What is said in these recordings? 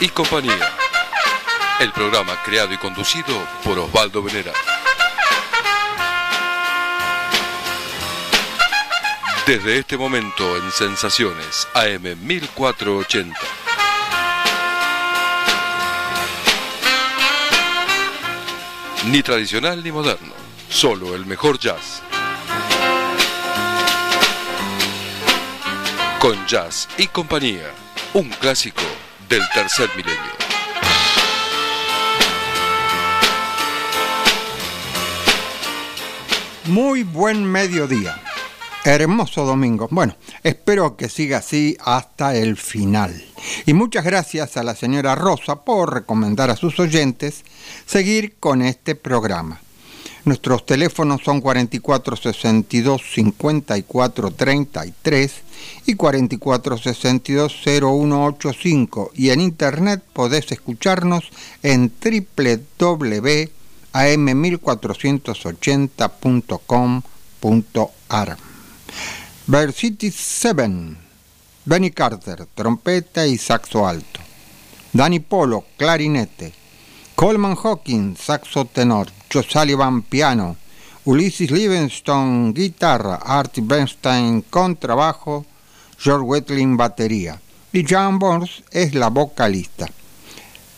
Y compañía. El programa creado y conducido por Osvaldo Venera. Desde este momento en Sensaciones AM 1480. Ni tradicional ni moderno, solo el mejor jazz. Con Jazz y compañía, un clásico del tercer milenio. Muy buen mediodía. Hermoso domingo. Bueno, espero que siga así hasta el final. Y muchas gracias a la señora Rosa por recomendar a sus oyentes seguir con este programa. Nuestros teléfonos son 4462 5433 y 4462 0185 y en internet podés escucharnos en www.am1480.com.ar. Versity 7, Benny Carter, trompeta y saxo alto. Danny Polo, clarinete. Coleman Hawkins, saxo tenor. Joe Sullivan, piano. Ulysses Livingston, guitarra. Artie Bernstein, contrabajo. George Wetling, batería. Y John Burns es la vocalista.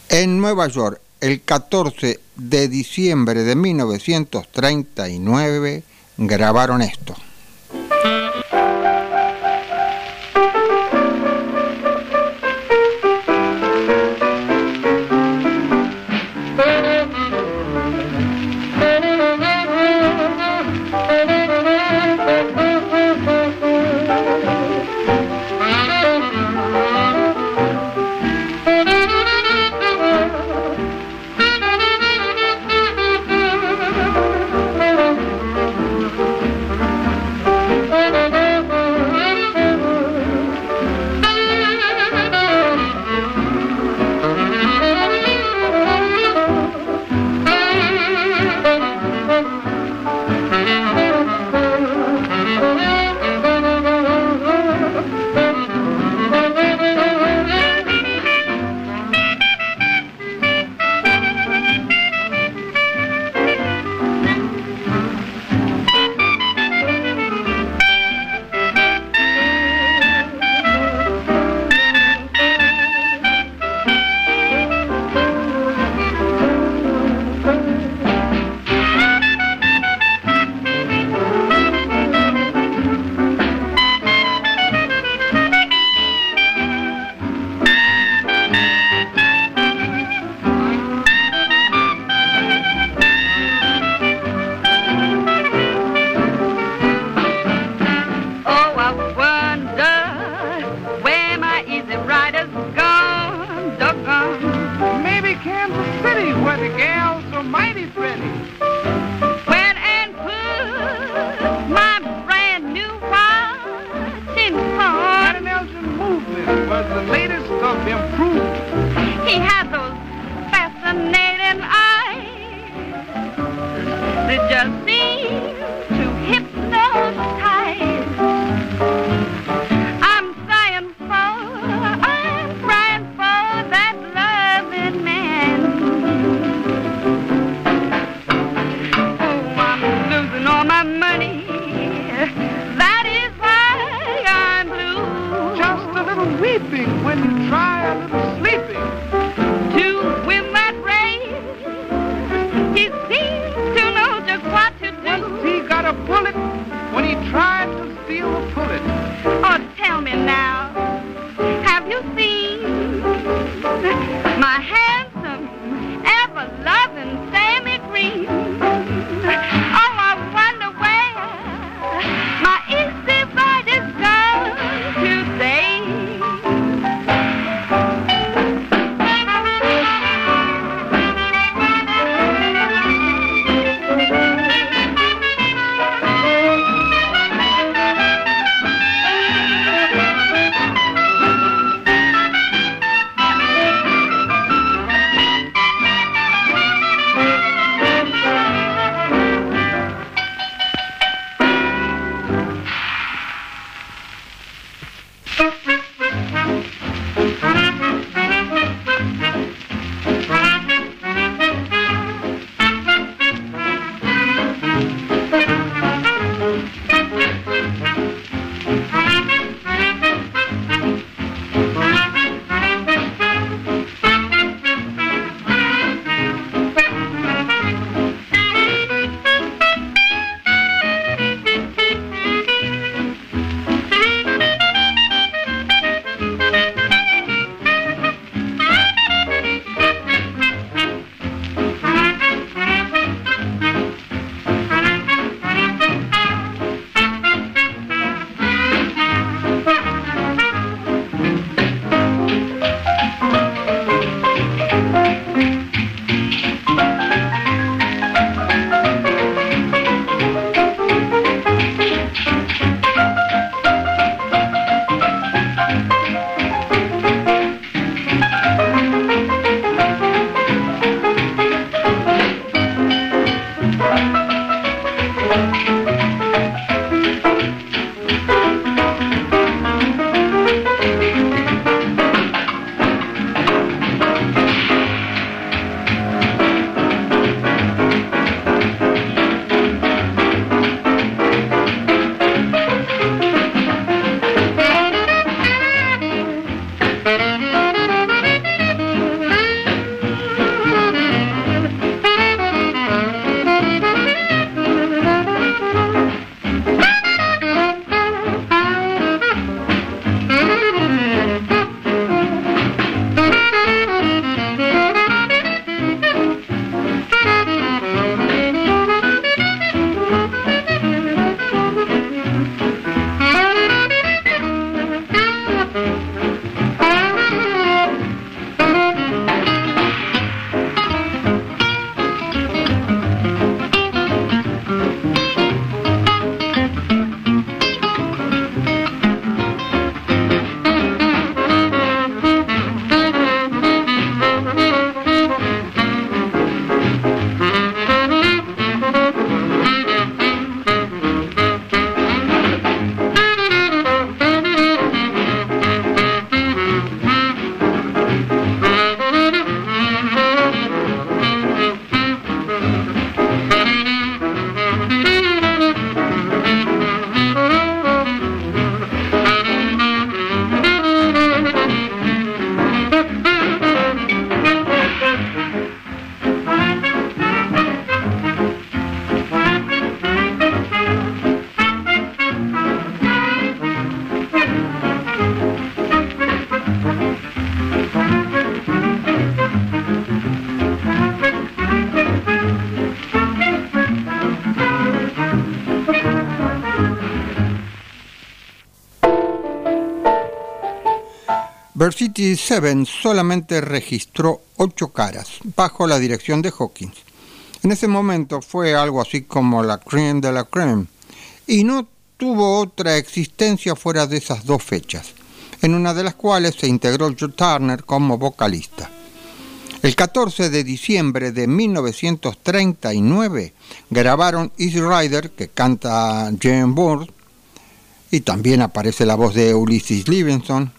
En Nueva York, el 14 de diciembre de 1939, grabaron esto. mighty friendly. Varsity 7 solamente registró ocho caras bajo la dirección de Hawkins. En ese momento fue algo así como la creme de la creme y no tuvo otra existencia fuera de esas dos fechas, en una de las cuales se integró Joe Turner como vocalista. El 14 de diciembre de 1939 grabaron Easy Rider, que canta Jane Bourne, y también aparece la voz de Ulysses Livingston,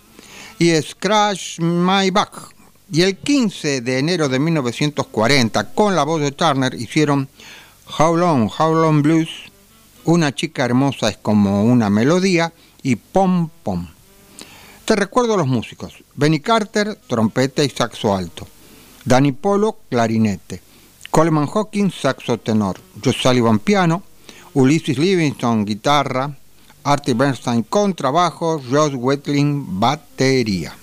y Scratch My Back. Y el 15 de enero de 1940, con la voz de Turner, hicieron How Long, How Long Blues, Una chica hermosa es como una melodía, y Pom Pom. Te recuerdo a los músicos, Benny Carter, trompeta y saxo alto. Danny Polo, clarinete, Coleman Hawkins, saxo tenor, Joe Sullivan, piano, Ulysses Livingston, guitarra, Artie Bernstein, contrabajo, Josh Wetling, batería.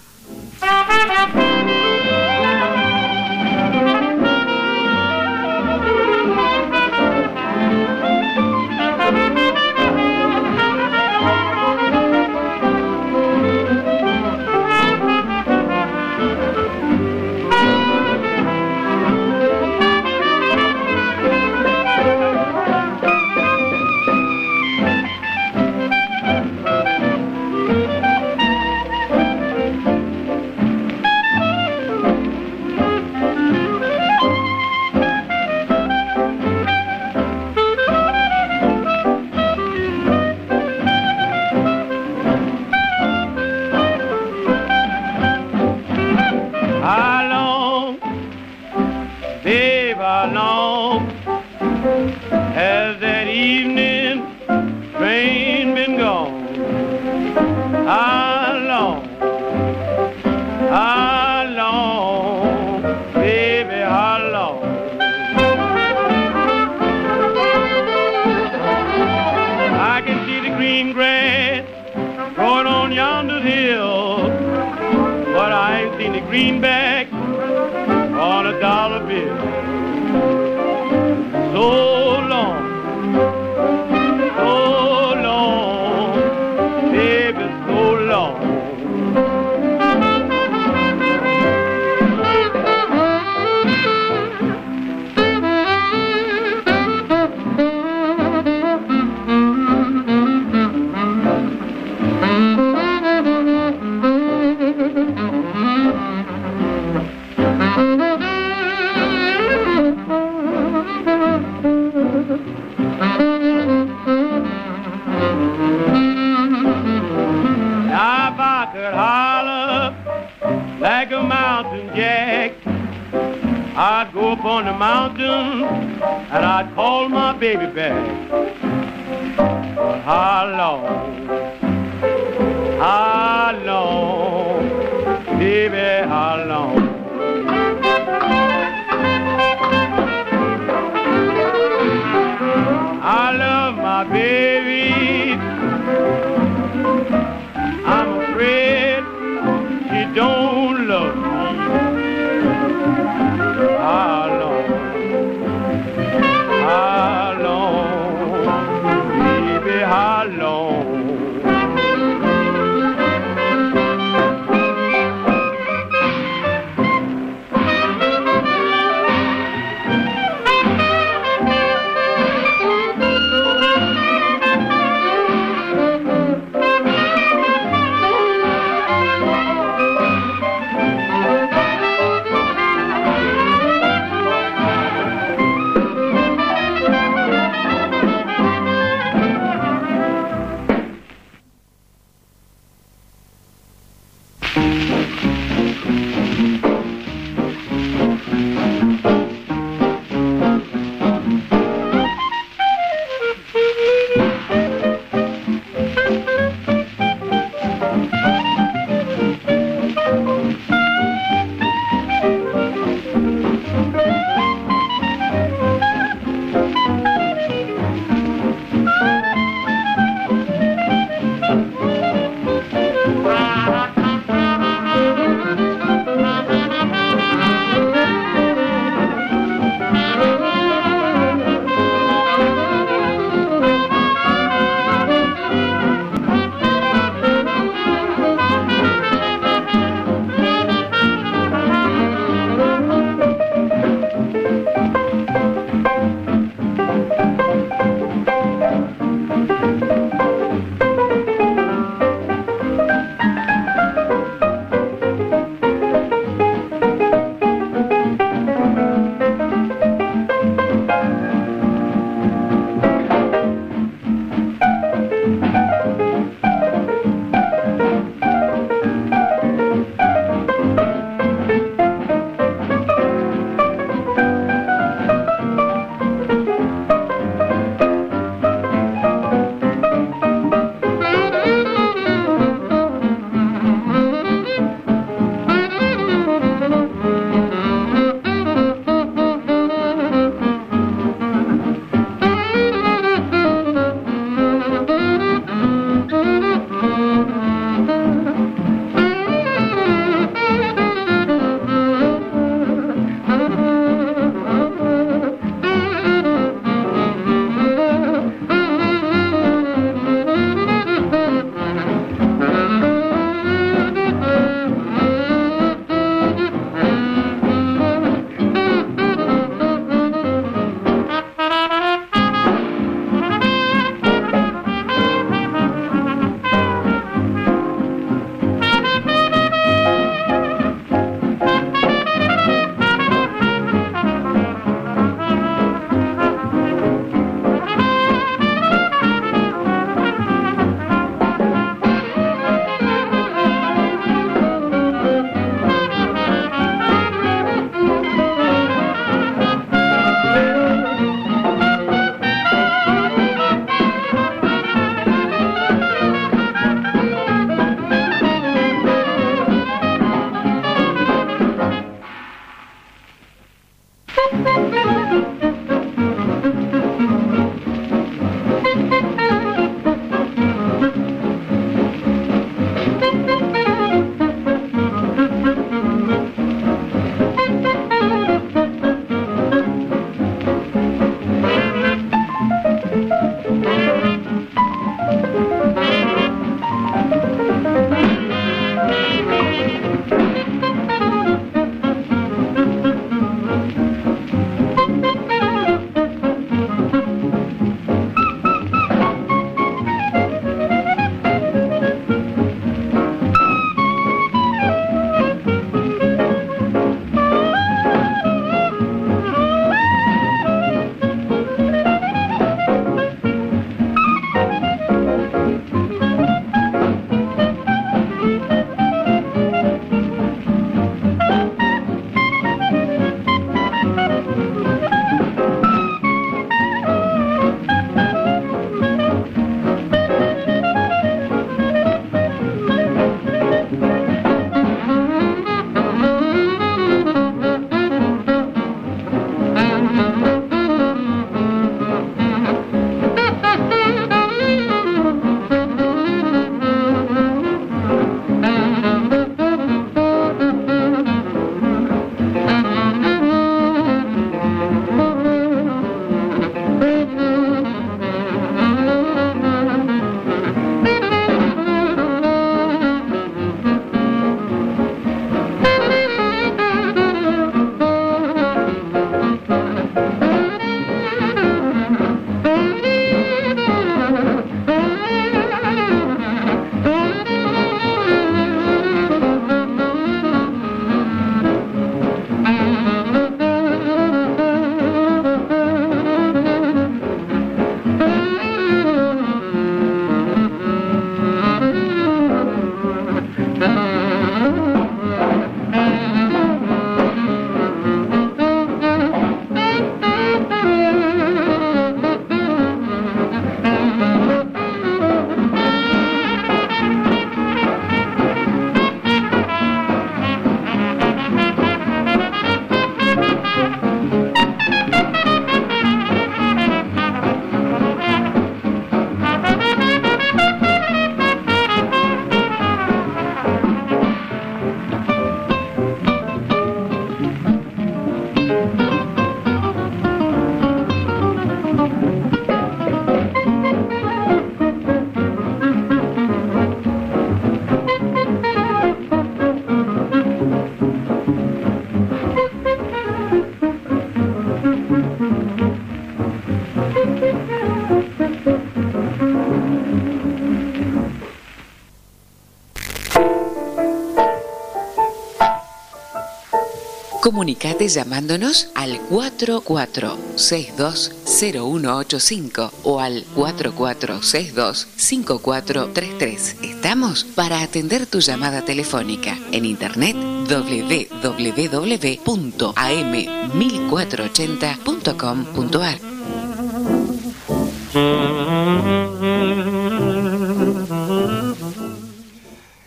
Comunicate llamándonos al 44620185 o al 44625433. Estamos para atender tu llamada telefónica en internet www.am1480.com.ar.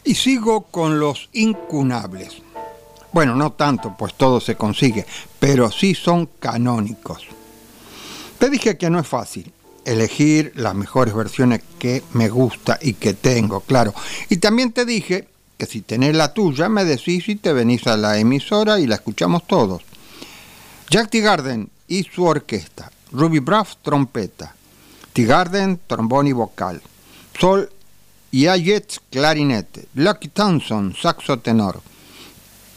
Y sigo con los incunables. Bueno, no tanto, pues todo se consigue, pero sí son canónicos. Te dije que no es fácil elegir las mejores versiones que me gusta y que tengo, claro. Y también te dije que si tenés la tuya, me decís y te venís a la emisora y la escuchamos todos. Jack T. Garden y su orquesta, Ruby Braff, trompeta, T. Garden, trombón y vocal, Sol y Ayet, clarinete, Lucky Thompson, saxo tenor,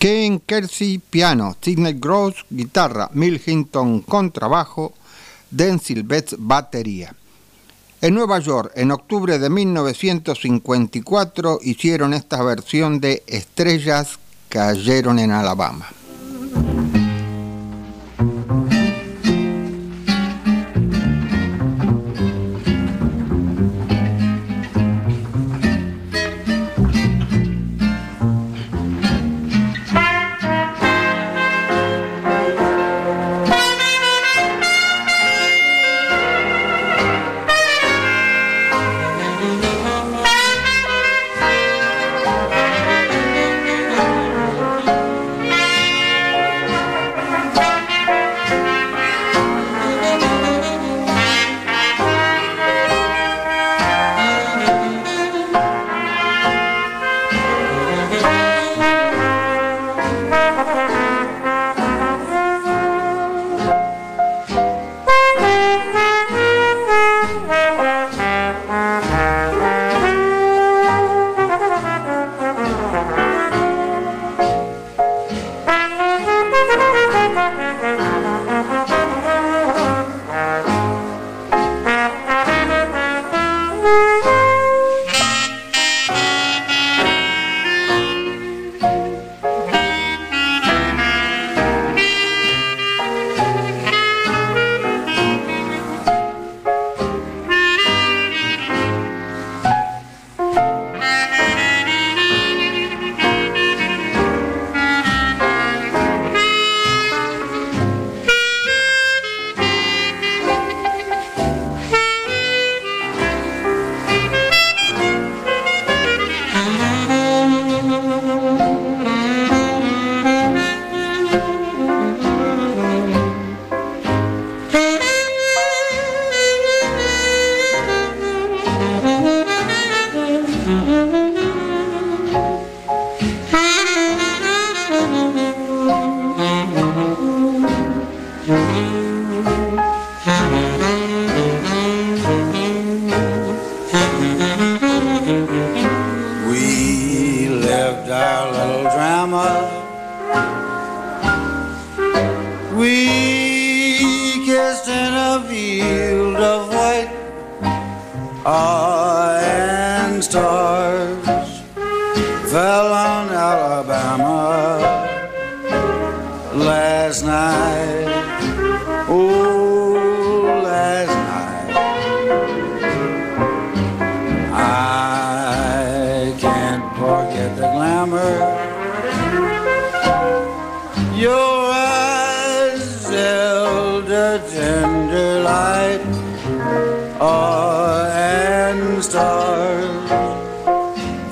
Ken Kersey, piano, Sidney Gross, guitarra, Mill Hinton, contrabajo, Denzil Betts, batería. En Nueva York, en octubre de 1954, hicieron esta versión de Estrellas cayeron en Alabama.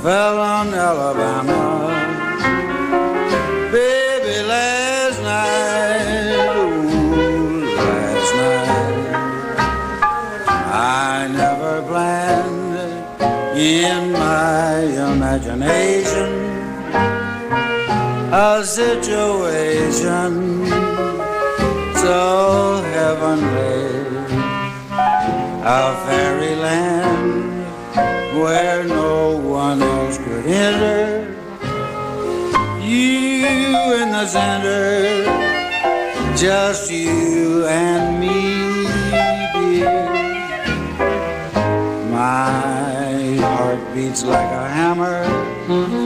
Fell on Alabama. Baby, last night, ooh, last night. I never planned in my imagination a situation so heavenly, a fairyland where no one else could enter. You in the center, just you and me, dear. My heart beats like a hammer.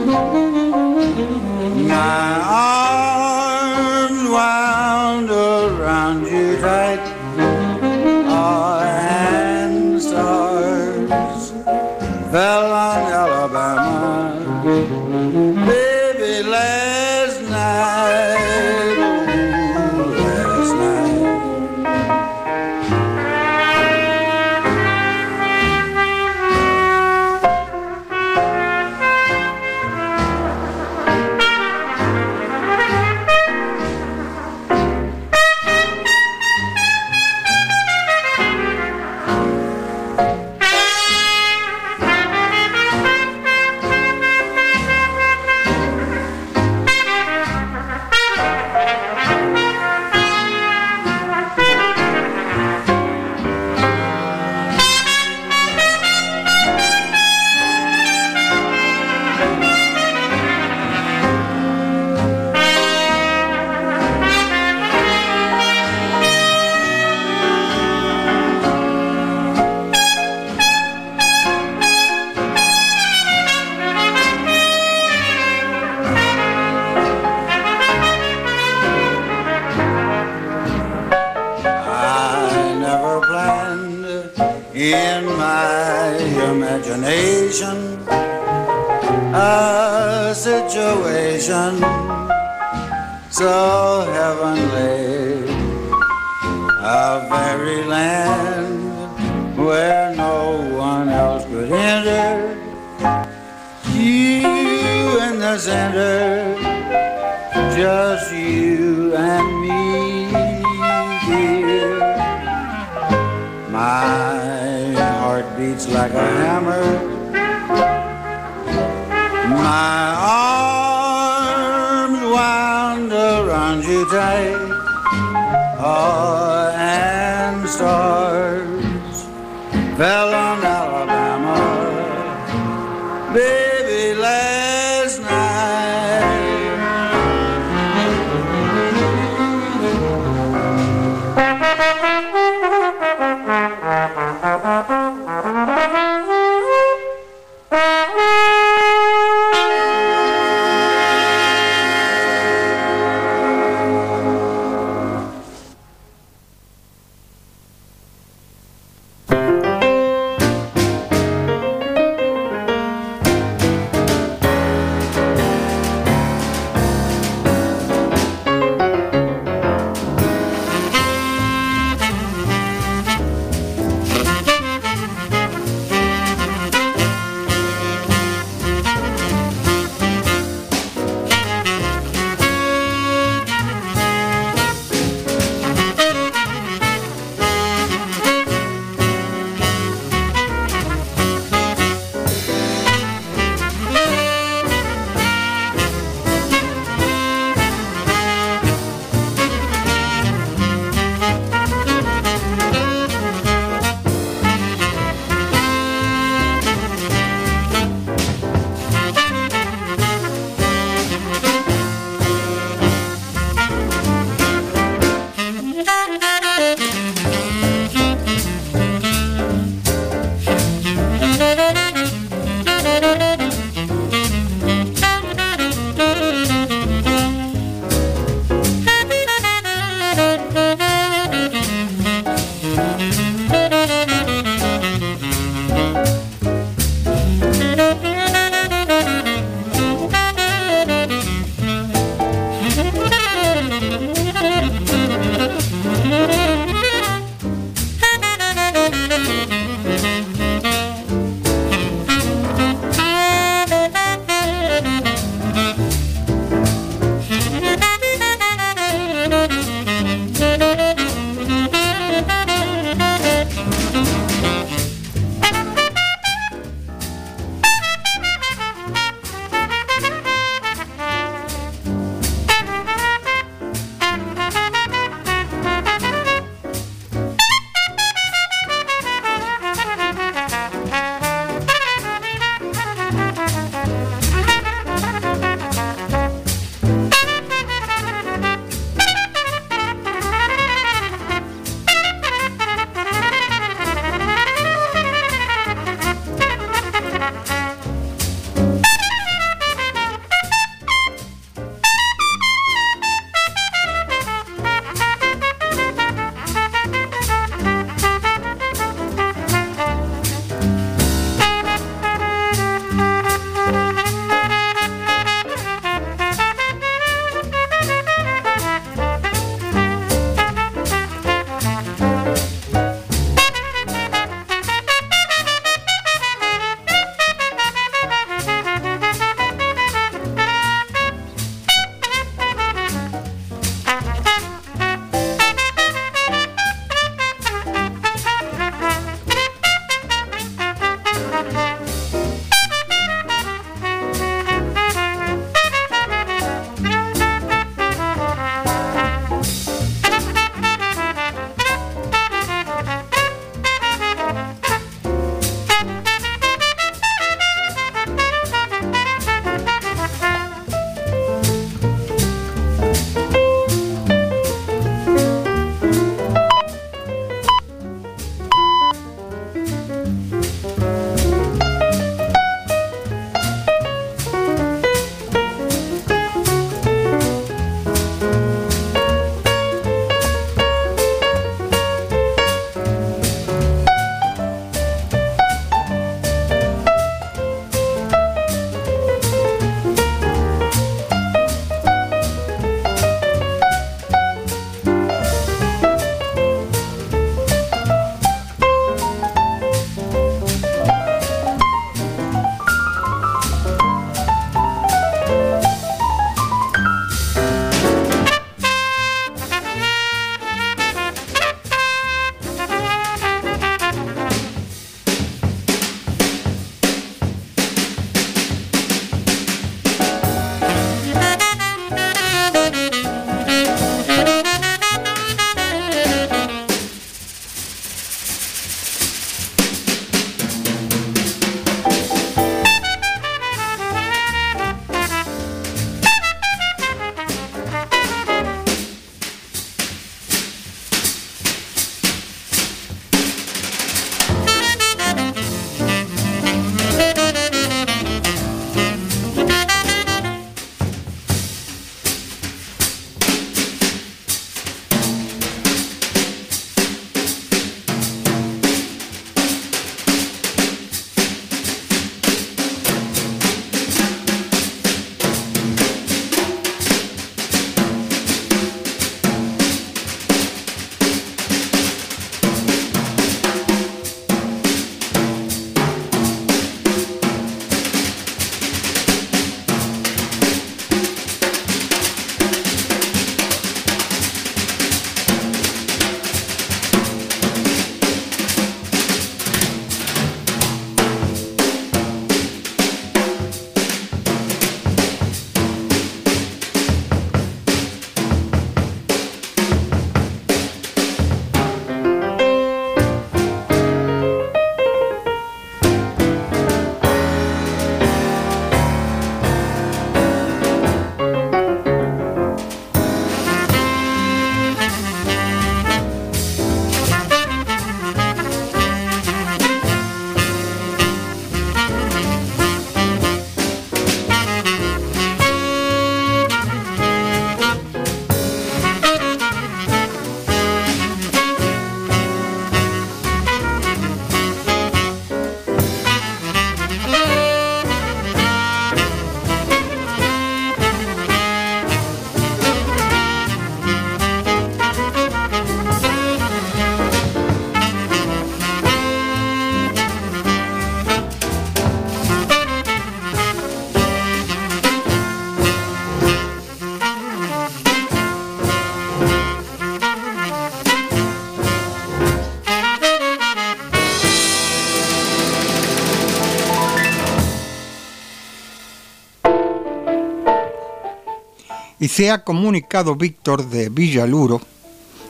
Se ha comunicado Víctor de Villaluro,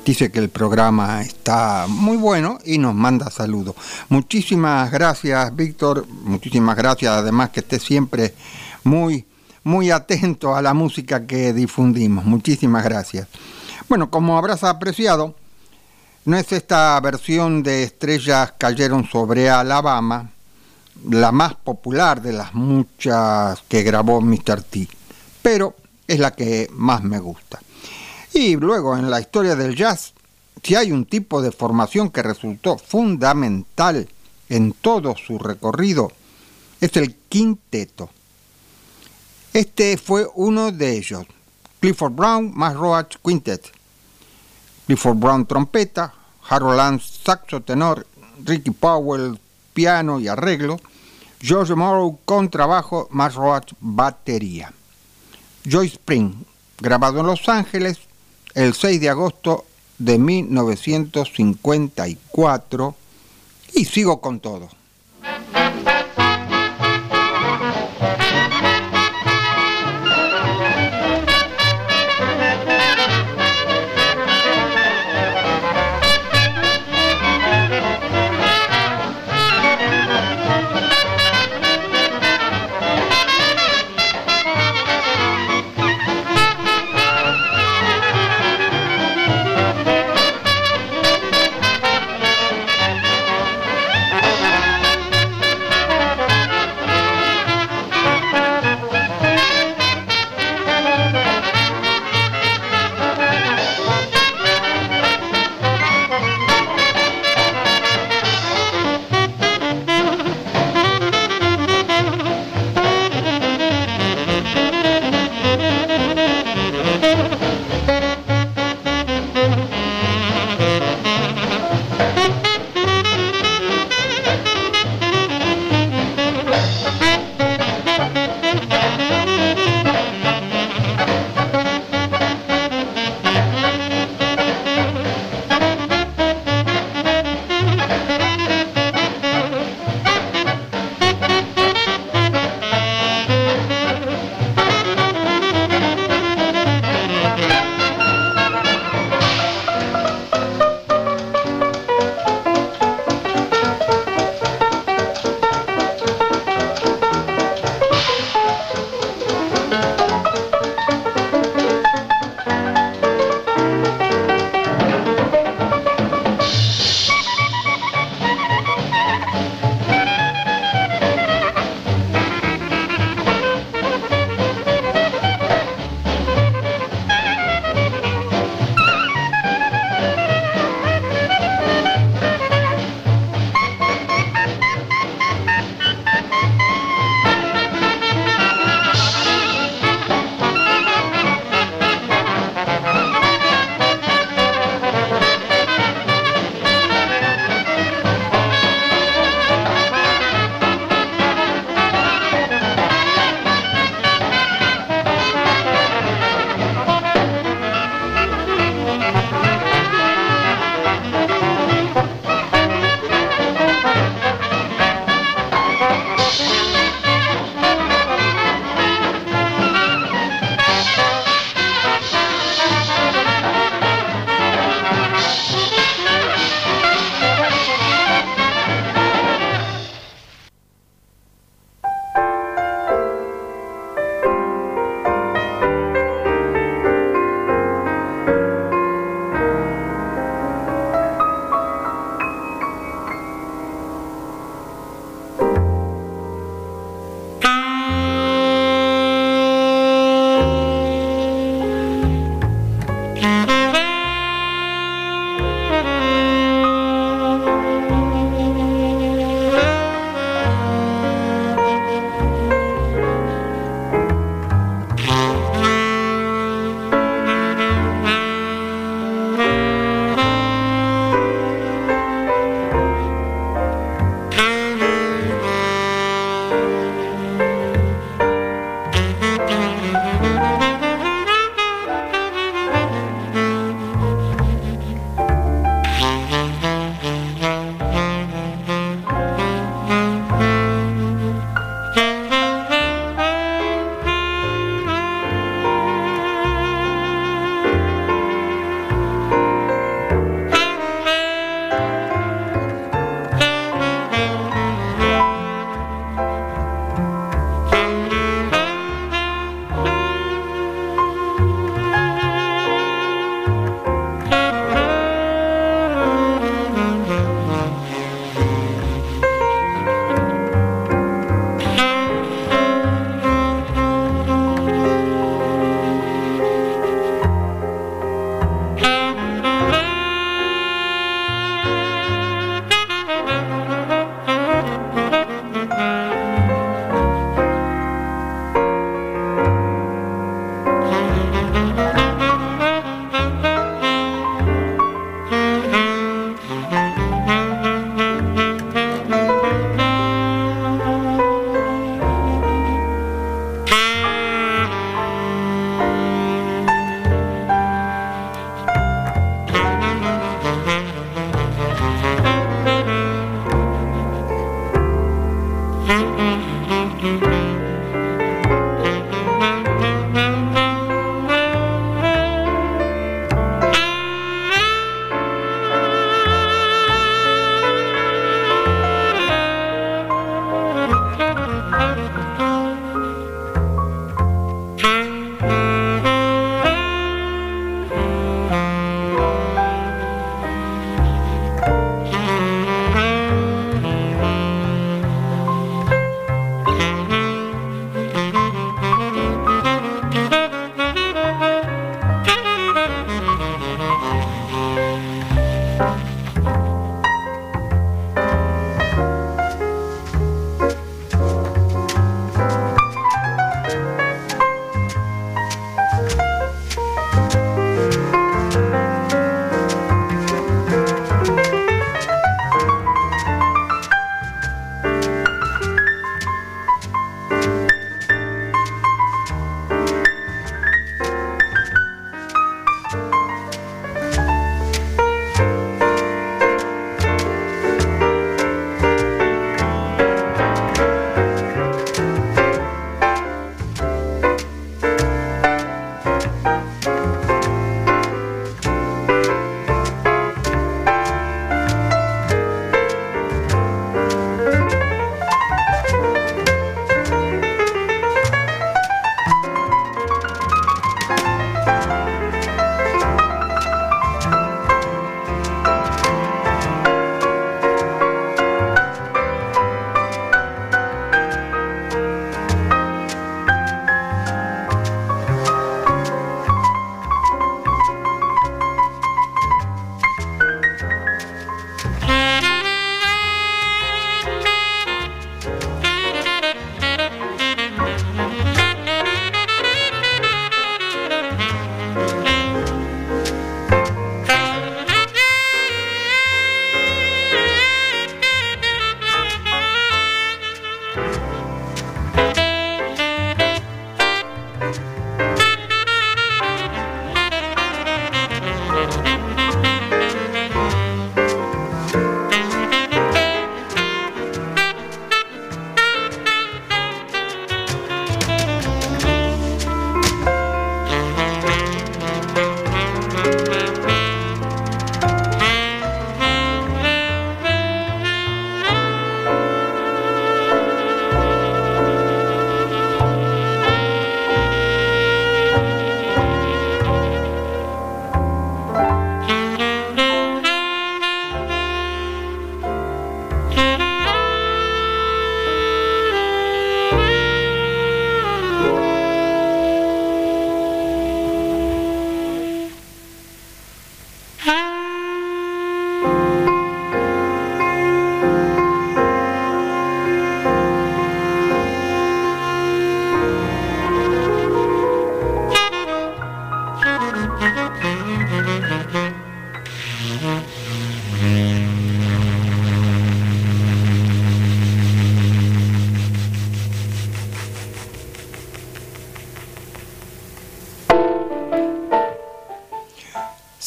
dice que el programa está muy bueno y nos manda saludos. Muchísimas gracias Víctor, muchísimas gracias además que esté siempre muy, muy atento a la música que difundimos. Muchísimas gracias. Bueno, como habrás apreciado, no es esta versión de Estrellas cayeron sobre Alabama, la más popular de las muchas que grabó Mr. T, pero es la que más me gusta. Y luego en la historia del jazz, si hay un tipo de formación que resultó fundamental en todo su recorrido, es el quinteto. Este fue uno de ellos, Clifford Brown más Roach Quintet. Clifford Brown trompeta, Harold Lance saxo tenor, Ricky Powell piano y arreglo, George Morrow contrabajo más Roach batería. Joy Spring, grabado en Los Ángeles el 6 de agosto de 1954 y sigo con todo.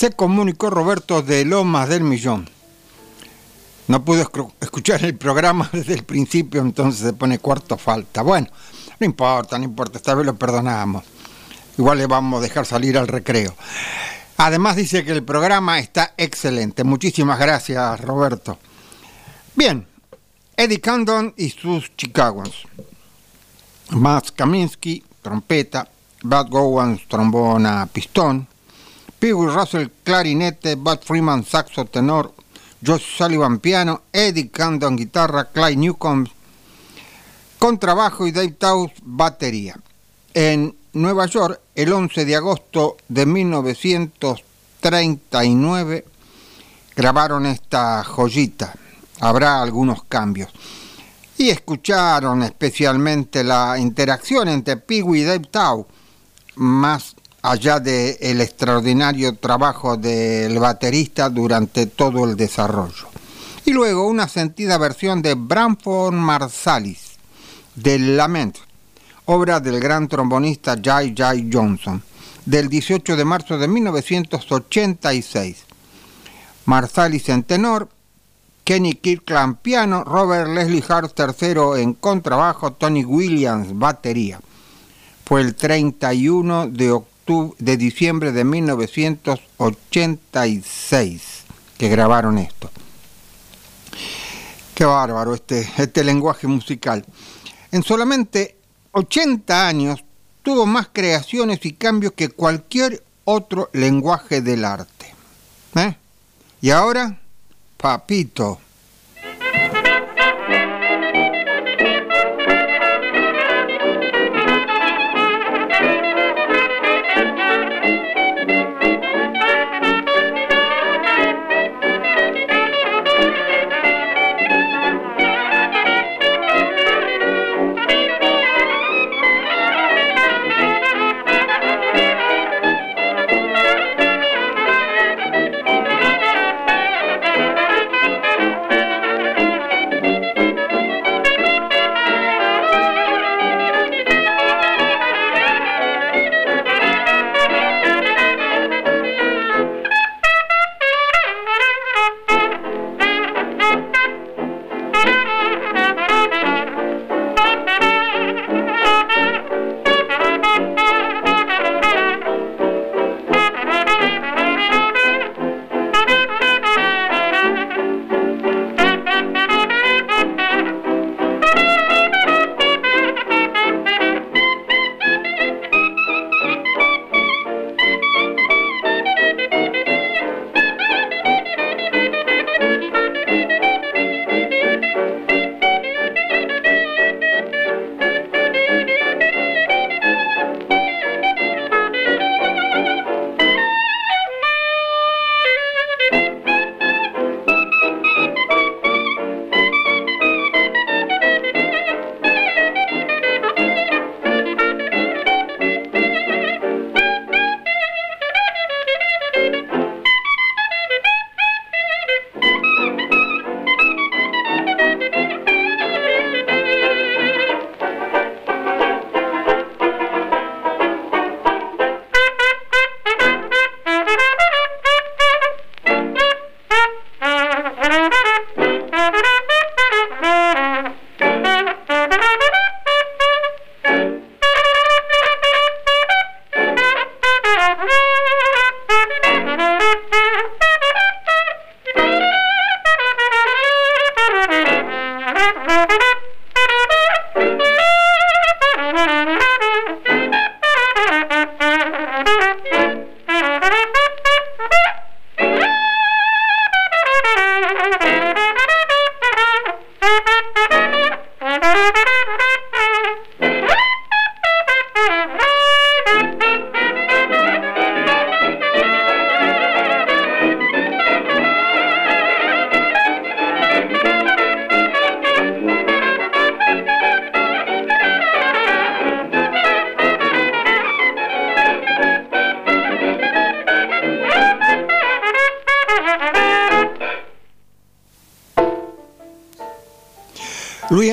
Se comunicó Roberto de Lomas del Millón. No pudo escuchar el programa desde el principio, entonces se pone cuarto falta. Bueno, no importa, no importa, esta vez lo perdonamos. Igual le vamos a dejar salir al recreo. Además dice que el programa está excelente. Muchísimas gracias, Roberto. Bien, Eddie Condon y sus Chicagos. Max Kaminsky, trompeta. Bud Gowans, trombona, pistón. Pee Russell, clarinete. Bud Freeman, saxo tenor. Josh Sullivan, piano. Eddie Condon, guitarra. Clyde Newcomb, contrabajo y Dave Taus, batería. En Nueva York, el 11 de agosto de 1939, grabaron esta joyita. Habrá algunos cambios. Y escucharon especialmente la interacción entre Pee y Dave Tau, más allá del extraordinario trabajo del baterista durante todo el desarrollo. Y luego una sentida versión de Bramford Marsalis, del Lament, obra del gran trombonista Jai Jai Johnson, del 18 de marzo de 1986. Marsalis en tenor, Kenny Kirkland piano, Robert Leslie Hart tercero en contrabajo, Tony Williams batería. Fue el 31 de, octubre, de diciembre de 1986 que grabaron esto. Qué bárbaro este, este lenguaje musical. En solamente 80 años tuvo más creaciones y cambios que cualquier otro lenguaje del arte. ¿Eh? Y ahora, papito.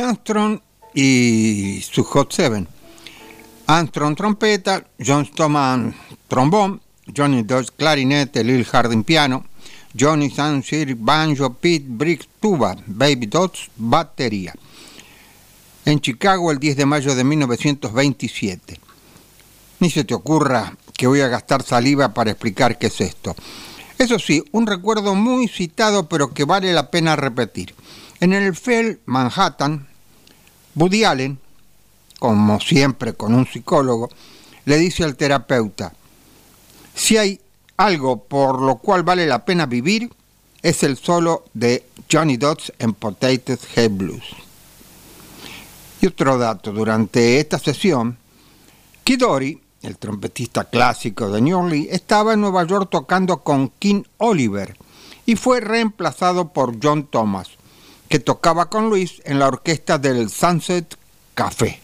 Armstrong y su Hot Seven. Armstrong trompeta, John Stoman trombón, Johnny Dodge clarinete, Lil Hardin piano, Johnny Sansir banjo, Pete Briggs tuba, Baby Dodds batería. En Chicago el 10 de mayo de 1927. Ni se te ocurra que voy a gastar saliva para explicar qué es esto. Eso sí, un recuerdo muy citado pero que vale la pena repetir. En el FEL Manhattan, Woody Allen, como siempre con un psicólogo, le dice al terapeuta, si hay algo por lo cual vale la pena vivir, es el solo de Johnny Dodds en Potatoes Head Blues. Y otro dato, durante esta sesión, Kidori, el trompetista clásico de New Orleans, estaba en Nueva York tocando con King Oliver y fue reemplazado por John Thomas, que tocaba con Luis en la orquesta del Sunset Café.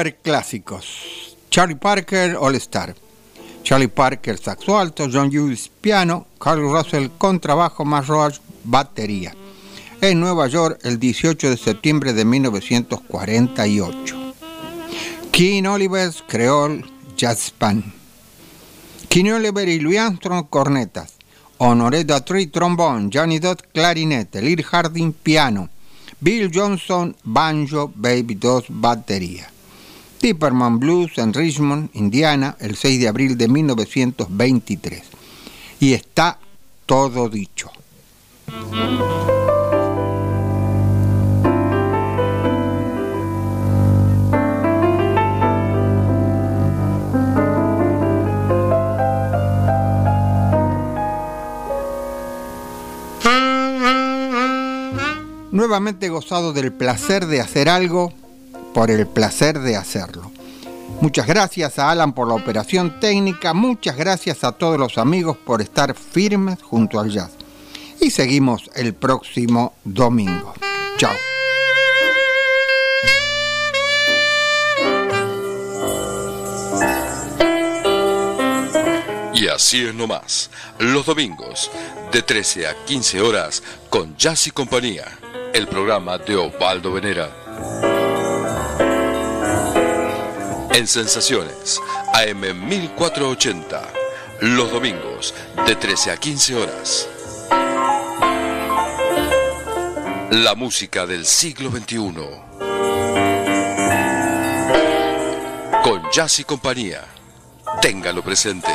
Superclásicos. Charlie Parker All Star. Charlie Parker saxo alto, John Hughes piano, Carl Russell contrabajo, más Roach batería. En Nueva York el 18 de septiembre de 1948. King Oliver's Creole Jazz Band. King Oliver y Louis Armstrong cornetas. Honoré Datry trombón, Johnny Dot clarinete, Lee Harding piano, Bill Johnson banjo, Baby 2 batería. Tipperman Blues en Richmond, Indiana, el 6 de abril de 1923. Y está todo dicho. Nuevamente gozado del placer de hacer algo por el placer de hacerlo. Muchas gracias a Alan por la operación técnica, muchas gracias a todos los amigos por estar firmes junto al jazz. Y seguimos el próximo domingo. Chao. Y así es nomás, los domingos, de 13 a 15 horas, con Jazz y Compañía, el programa de Osvaldo Venera. En Sensaciones, AM 1480, los domingos, de 13 a 15 horas. La música del siglo XXI. Con Jazz y Compañía. Téngalo presente.